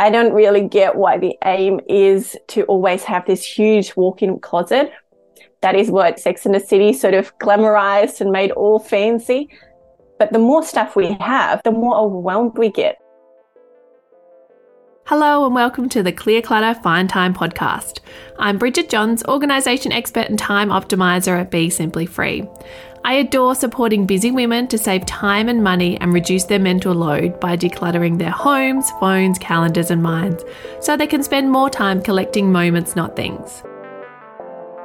I don't really get why the aim is to always have this huge walk-in closet. That is what Sex and the City sort of glamorized and made all fancy. But the more stuff we have, the more overwhelmed we get. Hello and welcome to the Clear Clutter Find Time podcast. I'm Bridget Johns, organisation expert and time optimizer at Be Simply Free. I adore supporting busy women to save time and money and reduce their mental load by decluttering their homes, phones, calendars, and minds so they can spend more time collecting moments, not things.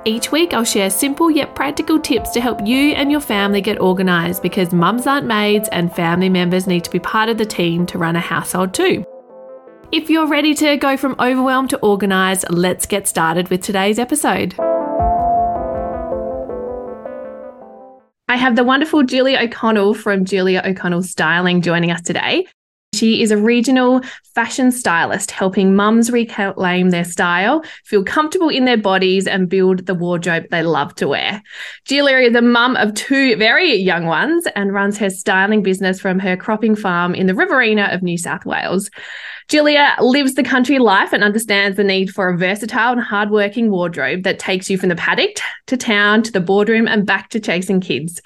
Each week, I'll share simple yet practical tips to help you and your family get organised because mums aren't maids and family members need to be part of the team to run a household too. If you're ready to go from overwhelmed to organised, let's get started with today's episode. I have the wonderful Julia O'Connell from Julia O'Connell Styling joining us today. She is a regional fashion stylist helping mums reclaim their style, feel comfortable in their bodies, and build the wardrobe they love to wear. Julia is a mum of two very young ones and runs her styling business from her cropping farm in the Riverina of New South Wales. Julia lives the country life and understands the need for a versatile and hardworking wardrobe that takes you from the paddock to town to the boardroom and back to chasing kids.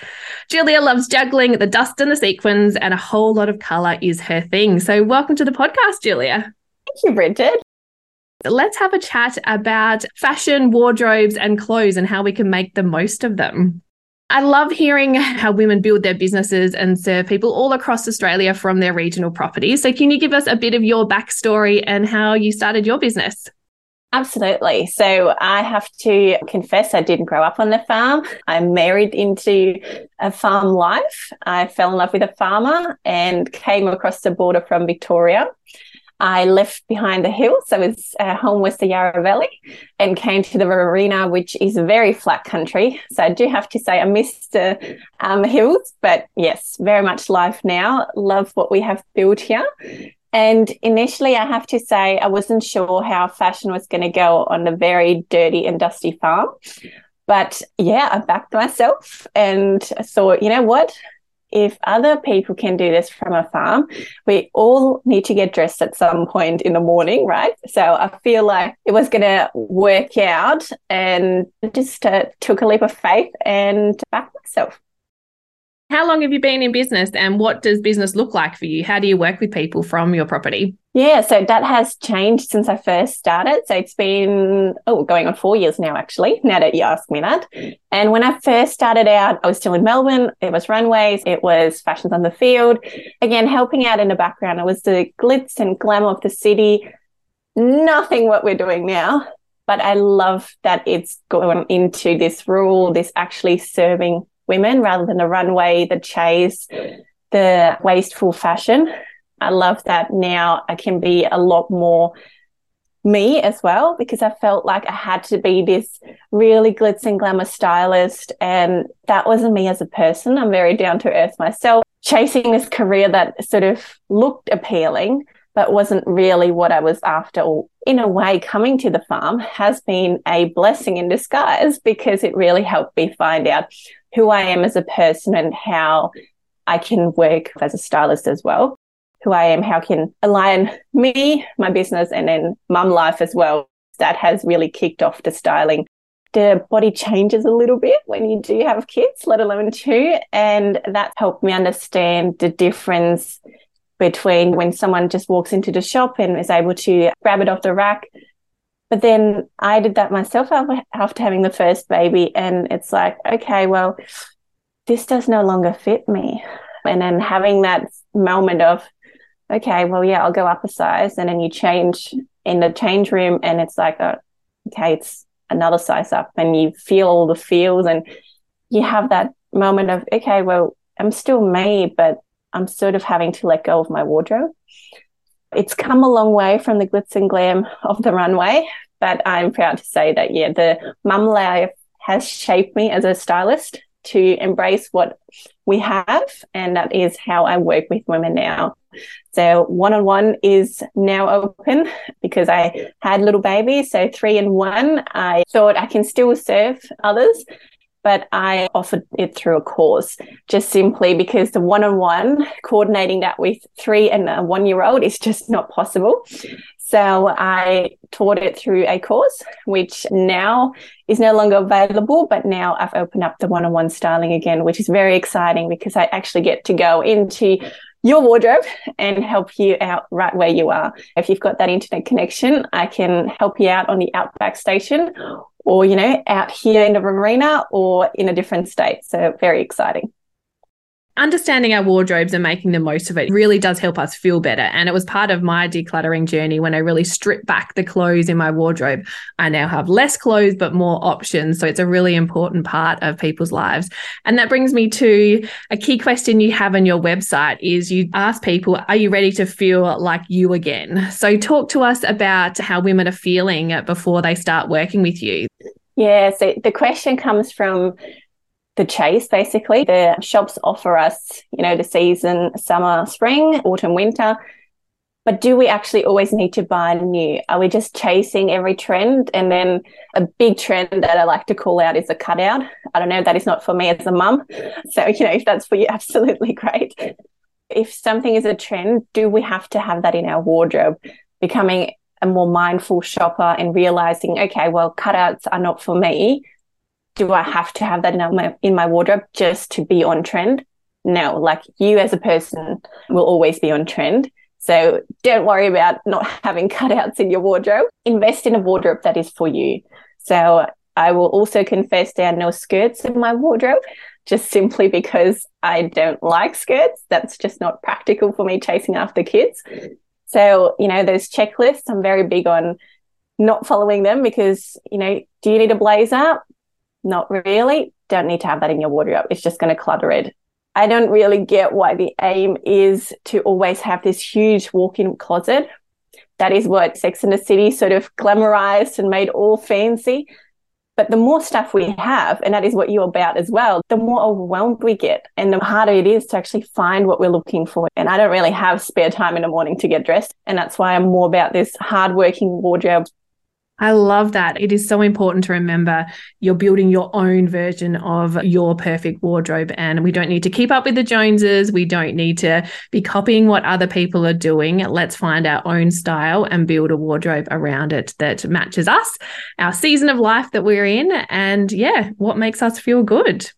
Julia loves juggling the dust and the sequins, and a whole lot of colour is her thing. So, welcome to the podcast, Julia. Thank you, Bridget. Let's have a chat about fashion, wardrobes, and clothes and how we can make the most of them. I love hearing how women build their businesses and serve people all across Australia from their regional properties. So, can you give us a bit of your backstory and how you started your business? Absolutely. So I have to confess, I didn't grow up on the farm. I married into a farm life. I fell in love with a farmer and came across the border from Victoria. I left behind the hills. I was uh, home with the Yarra Valley and came to the Riverina, which is a very flat country. So I do have to say I missed the um, hills, but yes, very much life now. Love what we have built here. And initially, I have to say, I wasn't sure how fashion was going to go on a very dirty and dusty farm. But yeah, I backed myself and thought, you know what? If other people can do this from a farm, we all need to get dressed at some point in the morning, right? So I feel like it was going to work out and just uh, took a leap of faith and backed myself. How long have you been in business and what does business look like for you? How do you work with people from your property? Yeah, so that has changed since I first started. So it's been, oh, going on four years now, actually, now that you ask me that. And when I first started out, I was still in Melbourne. It was runways, it was fashions on the field. Again, helping out in the background. It was the glitz and glamour of the city. Nothing what we're doing now. But I love that it's going into this rule, this actually serving women rather than the runway, the chase, the wasteful fashion. I love that now I can be a lot more me as well because I felt like I had to be this really glitz and glamour stylist. And that wasn't me as a person. I'm very down to earth myself, chasing this career that sort of looked appealing, but wasn't really what I was after. In a way, coming to the farm has been a blessing in disguise because it really helped me find out who I am as a person and how I can work as a stylist as well. Who I am, how can align me, my business, and then mum life as well. That has really kicked off the styling. The body changes a little bit when you do have kids, let alone two. And that helped me understand the difference between when someone just walks into the shop and is able to grab it off the rack but then I did that myself after having the first baby. And it's like, okay, well, this does no longer fit me. And then having that moment of, okay, well, yeah, I'll go up a size. And then you change in the change room and it's like, oh, okay, it's another size up and you feel all the feels and you have that moment of, okay, well, I'm still me, but I'm sort of having to let go of my wardrobe. It's come a long way from the glitz and glam of the runway, but I'm proud to say that, yeah, the mum life has shaped me as a stylist to embrace what we have. And that is how I work with women now. So one on one is now open because I had little babies. So three and one, I thought I can still serve others but I offered it through a course just simply because the one on one coordinating that with three and a one year old is just not possible. So I taught it through a course, which now is no longer available, but now I've opened up the one on one styling again, which is very exciting because I actually get to go into your wardrobe and help you out right where you are. If you've got that internet connection, I can help you out on the Outback station or, you know, out here in the Riverina or in a different state. So very exciting understanding our wardrobes and making the most of it really does help us feel better. And it was part of my decluttering journey when I really stripped back the clothes in my wardrobe. I now have less clothes, but more options. So it's a really important part of people's lives. And that brings me to a key question you have on your website is you ask people, are you ready to feel like you again? So talk to us about how women are feeling before they start working with you. Yeah, so the question comes from the chase basically. The shops offer us, you know, the season, summer, spring, autumn, winter. But do we actually always need to buy new? Are we just chasing every trend? And then a big trend that I like to call out is a cutout. I don't know, that is not for me as a mum. So, you know, if that's for you, absolutely great. If something is a trend, do we have to have that in our wardrobe? Becoming a more mindful shopper and realizing, okay, well, cutouts are not for me do I have to have that in my, in my wardrobe just to be on trend? No, like you as a person will always be on trend. So don't worry about not having cutouts in your wardrobe. Invest in a wardrobe that is for you. So I will also confess there are no skirts in my wardrobe, just simply because I don't like skirts. That's just not practical for me chasing after kids. So, you know, those checklists, I'm very big on not following them because, you know, do you need a blazer? Not really. Don't need to have that in your wardrobe. It's just going to clutter it. I don't really get why the aim is to always have this huge walk in closet. That is what Sex and the City sort of glamorized and made all fancy. But the more stuff we have, and that is what you're about as well, the more overwhelmed we get and the harder it is to actually find what we're looking for. And I don't really have spare time in the morning to get dressed. And that's why I'm more about this hardworking wardrobe I love that. It is so important to remember you're building your own version of your perfect wardrobe. And we don't need to keep up with the Joneses. We don't need to be copying what other people are doing. Let's find our own style and build a wardrobe around it that matches us, our season of life that we're in, and yeah, what makes us feel good.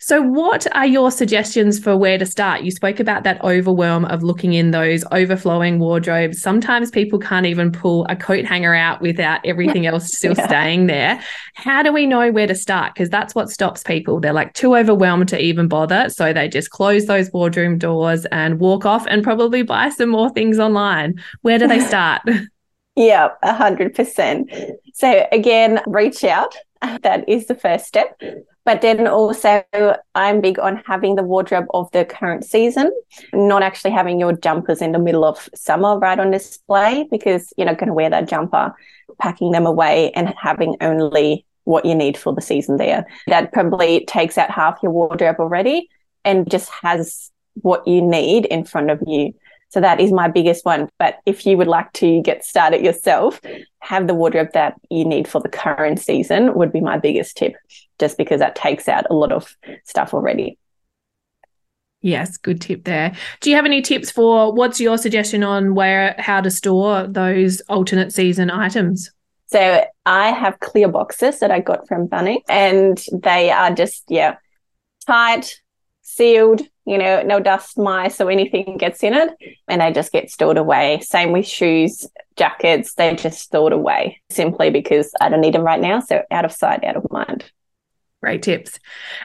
So, what are your suggestions for where to start? You spoke about that overwhelm of looking in those overflowing wardrobes. Sometimes people can't even pull a coat hanger out without everything else still yeah. staying there. How do we know where to start? Because that's what stops people. They're like too overwhelmed to even bother. So, they just close those wardrobe doors and walk off and probably buy some more things online. Where do they start? yeah, 100%. So, again, reach out. That is the first step. But then also, I'm big on having the wardrobe of the current season, not actually having your jumpers in the middle of summer right on display because you're not going to wear that jumper, packing them away and having only what you need for the season there. That probably takes out half your wardrobe already and just has what you need in front of you. So that is my biggest one. But if you would like to get started yourself, have the wardrobe that you need for the current season would be my biggest tip, just because that takes out a lot of stuff already. Yes, good tip there. Do you have any tips for what's your suggestion on where how to store those alternate season items? So I have clear boxes that I got from Bunny and they are just yeah, tight, sealed, you know, no dust mice or anything gets in it, and they just get stored away. Same with shoes, jackets, they just stored away simply because I don't need them right now. So out of sight, out of mind. Great tips.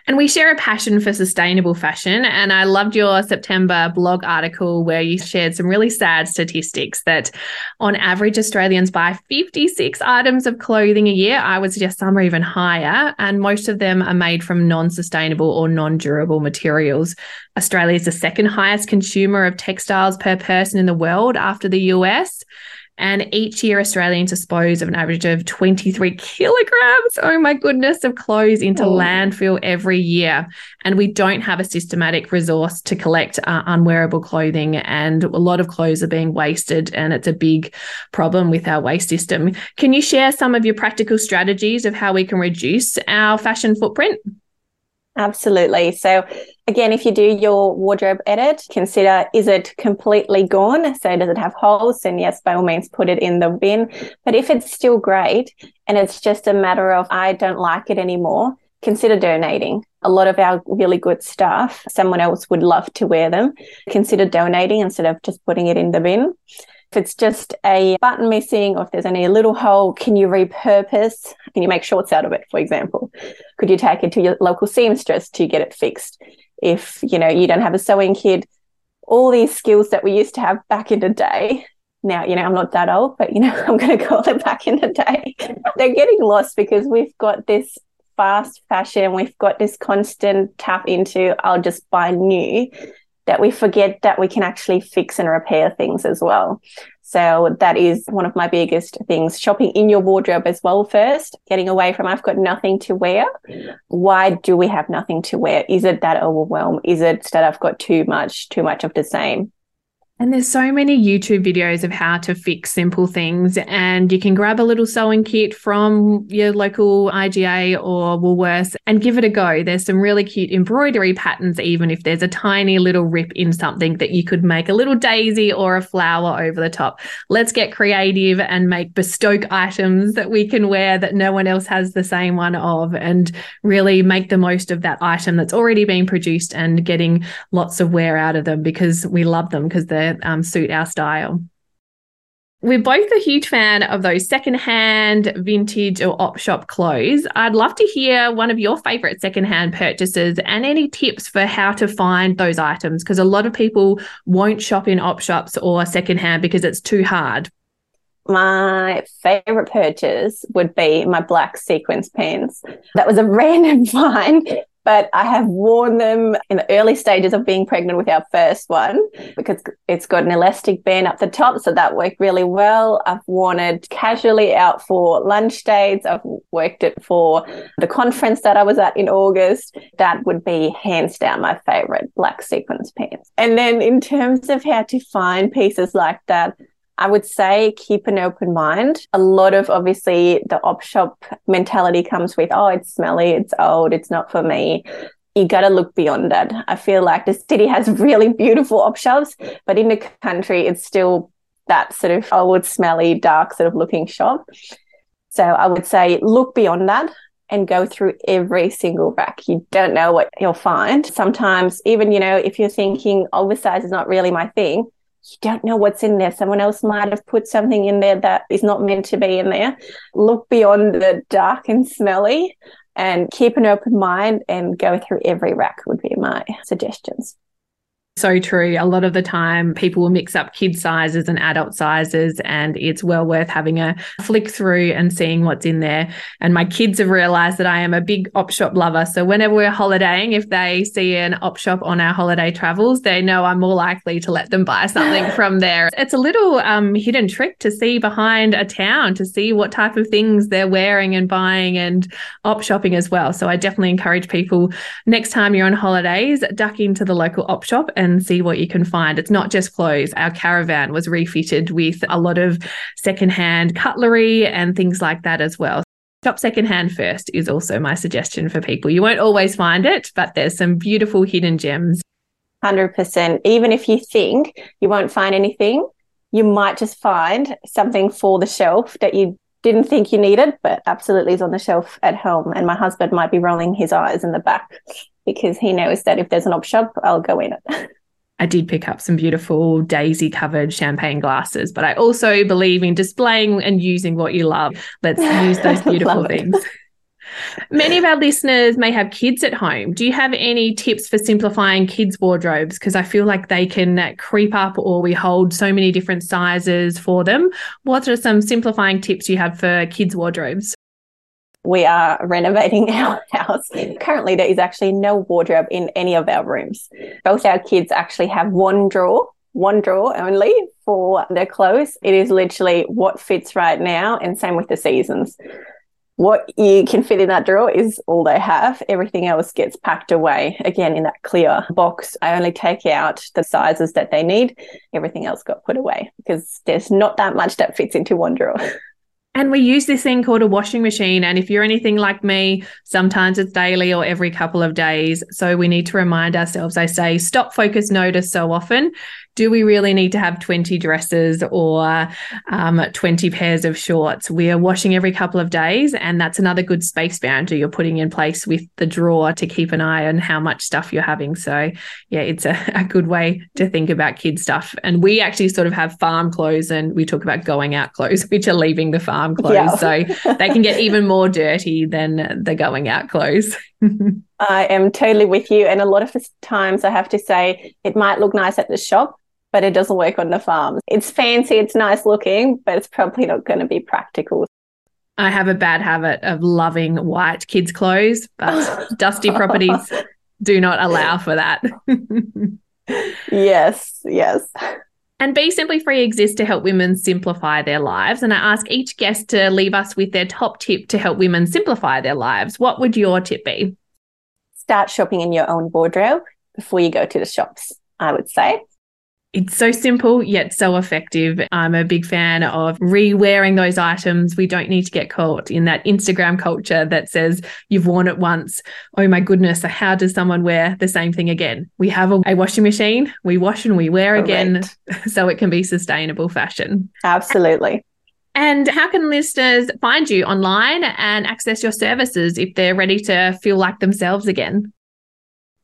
And we share a passion for sustainable fashion. And I loved your September blog article where you shared some really sad statistics that on average, Australians buy 56 items of clothing a year. I would suggest some are even higher. And most of them are made from non sustainable or non durable materials. Australia is the second highest consumer of textiles per person in the world after the US. And each year, Australians dispose of an average of 23 kilograms, oh my goodness, of clothes into oh. landfill every year. And we don't have a systematic resource to collect uh, unwearable clothing. And a lot of clothes are being wasted. And it's a big problem with our waste system. Can you share some of your practical strategies of how we can reduce our fashion footprint? Absolutely. So, again, if you do your wardrobe edit, consider is it completely gone? So, does it have holes? And yes, by all means, put it in the bin. But if it's still great and it's just a matter of I don't like it anymore, consider donating. A lot of our really good stuff, someone else would love to wear them. Consider donating instead of just putting it in the bin. If it's just a button missing or if there's only a little hole, can you repurpose? Can you make shorts out of it, for example? Could you take it to your local seamstress to get it fixed? If, you know, you don't have a sewing kit, all these skills that we used to have back in the day. Now, you know, I'm not that old, but, you know, I'm going to call it back in the day. They're getting lost because we've got this fast fashion, we've got this constant tap into, I'll just buy new that we forget that we can actually fix and repair things as well. So that is one of my biggest things. Shopping in your wardrobe as well first, getting away from I've got nothing to wear. Why do we have nothing to wear? Is it that overwhelm? Is it that I've got too much, too much of the same? And there's so many YouTube videos of how to fix simple things. And you can grab a little sewing kit from your local IGA or Woolworths and give it a go. There's some really cute embroidery patterns, even if there's a tiny little rip in something that you could make a little daisy or a flower over the top. Let's get creative and make bespoke items that we can wear that no one else has the same one of and really make the most of that item that's already been produced and getting lots of wear out of them because we love them because they're um, suit our style. We're both a huge fan of those secondhand, vintage, or op shop clothes. I'd love to hear one of your favorite secondhand purchases and any tips for how to find those items because a lot of people won't shop in op shops or secondhand because it's too hard. My favorite purchase would be my black sequins pants. That was a random find, but I have worn them in the early stages of being pregnant with our first one because it's got an elastic band up the top. So that worked really well. I've worn it casually out for lunch dates. I've worked it for the conference that I was at in August. That would be hands down my favorite black sequins pants. And then in terms of how to find pieces like that, I would say keep an open mind. A lot of obviously the op shop mentality comes with, oh, it's smelly, it's old, it's not for me. You got to look beyond that. I feel like the city has really beautiful op shops, but in the country, it's still that sort of old, smelly, dark sort of looking shop. So I would say look beyond that and go through every single rack. You don't know what you'll find. Sometimes, even, you know, if you're thinking oh, oversize is not really my thing, you don't know what's in there. Someone else might have put something in there that is not meant to be in there. Look beyond the dark and smelly and keep an open mind and go through every rack would be my suggestions. So true. A lot of the time, people will mix up kid sizes and adult sizes, and it's well worth having a flick through and seeing what's in there. And my kids have realized that I am a big op shop lover. So whenever we're holidaying, if they see an op shop on our holiday travels, they know I'm more likely to let them buy something from there. It's a little um, hidden trick to see behind a town to see what type of things they're wearing and buying and op shopping as well. So I definitely encourage people next time you're on holidays, duck into the local op shop and see what you can find. It's not just clothes. Our caravan was refitted with a lot of secondhand cutlery and things like that as well. Shop secondhand first is also my suggestion for people. You won't always find it, but there's some beautiful hidden gems. 100%. Even if you think you won't find anything, you might just find something for the shelf that you didn't think you needed, but absolutely is on the shelf at home. And my husband might be rolling his eyes in the back because he knows that if there's an op shop, I'll go in it. I did pick up some beautiful daisy covered champagne glasses, but I also believe in displaying and using what you love. Let's use those beautiful things. Many of our listeners may have kids at home. Do you have any tips for simplifying kids' wardrobes? Because I feel like they can uh, creep up or we hold so many different sizes for them. What are some simplifying tips you have for kids' wardrobes? we are renovating our house. Currently, there is actually no wardrobe in any of our rooms. Both our kids actually have one drawer, one drawer only for their clothes. It is literally what fits right now, and same with the seasons. What you can fit in that drawer is all they have. Everything else gets packed away again in that clear box. I only take out the sizes that they need. Everything else got put away because there's not that much that fits into one drawer. And we use this thing called a washing machine. And if you're anything like me, sometimes it's daily or every couple of days. So we need to remind ourselves, I say, stop, focus, notice so often do we really need to have 20 dresses or um, 20 pairs of shorts? We are washing every couple of days, and that's another good space boundary you're putting in place with the drawer to keep an eye on how much stuff you're having. So, yeah, it's a, a good way to think about kid stuff. And we actually sort of have farm clothes and we talk about going out clothes, which are leaving the farm clothes. Yeah. so they can get even more dirty than the going out clothes. I am totally with you. And a lot of the times I have to say it might look nice at the shop, but it doesn't work on the farms. It's fancy, it's nice looking, but it's probably not going to be practical. I have a bad habit of loving white kids' clothes, but dusty properties do not allow for that. yes, yes. And Be Simply Free exists to help women simplify their lives. And I ask each guest to leave us with their top tip to help women simplify their lives. What would your tip be? Start shopping in your own wardrobe before you go to the shops, I would say it's so simple yet so effective. I'm a big fan of re-wearing those items. We don't need to get caught in that Instagram culture that says you've worn it once. Oh my goodness, how does someone wear the same thing again? We have a, a washing machine, we wash and we wear Correct. again so it can be sustainable fashion. Absolutely. And how can listeners find you online and access your services if they're ready to feel like themselves again?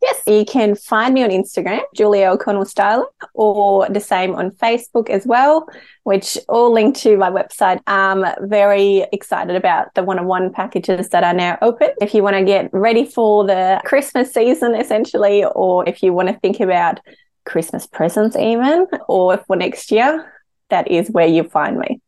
Yes, you can find me on Instagram, Julia O'Connell Styling, or the same on Facebook as well, which all link to my website. I'm very excited about the one-on-one packages that are now open. If you want to get ready for the Christmas season, essentially, or if you want to think about Christmas presents even, or for next year, that is where you find me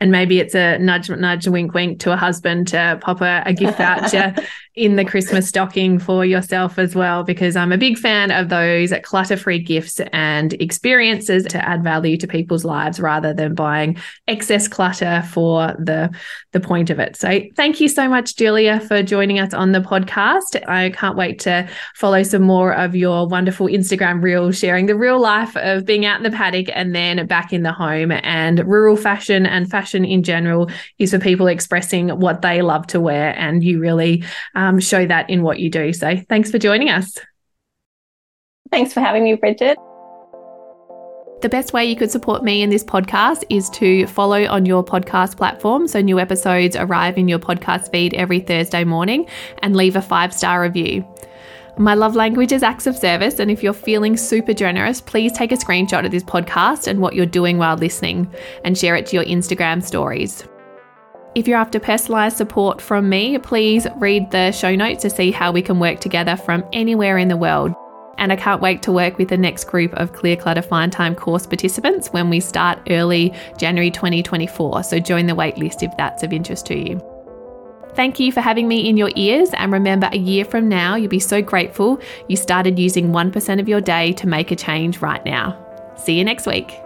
and maybe it's a nudge, nudge, wink, wink to a husband to pop a, a gift voucher in the Christmas stocking for yourself as well, because I'm a big fan of those clutter free gifts and experiences to add value to people's lives rather than buying excess clutter for the, the point of it. So thank you so much, Julia, for joining us on the podcast. I can't wait to follow some more of your wonderful Instagram reels, sharing the real life of being out in the paddock and then back in the home and rural fashion and fashion in general is for people expressing what they love to wear. And you really, um, show that in what you do. So thanks for joining us. Thanks for having me, Bridget. The best way you could support me in this podcast is to follow on your podcast platform so new episodes arrive in your podcast feed every Thursday morning and leave a five star review. My love language is acts of service, and if you're feeling super generous, please take a screenshot of this podcast and what you're doing while listening and share it to your Instagram stories. If you're after personalised support from me, please read the show notes to see how we can work together from anywhere in the world. And I can't wait to work with the next group of Clear Clutter Find Time course participants when we start early January 2024. So join the waitlist if that's of interest to you. Thank you for having me in your ears. And remember, a year from now, you'll be so grateful you started using 1% of your day to make a change right now. See you next week.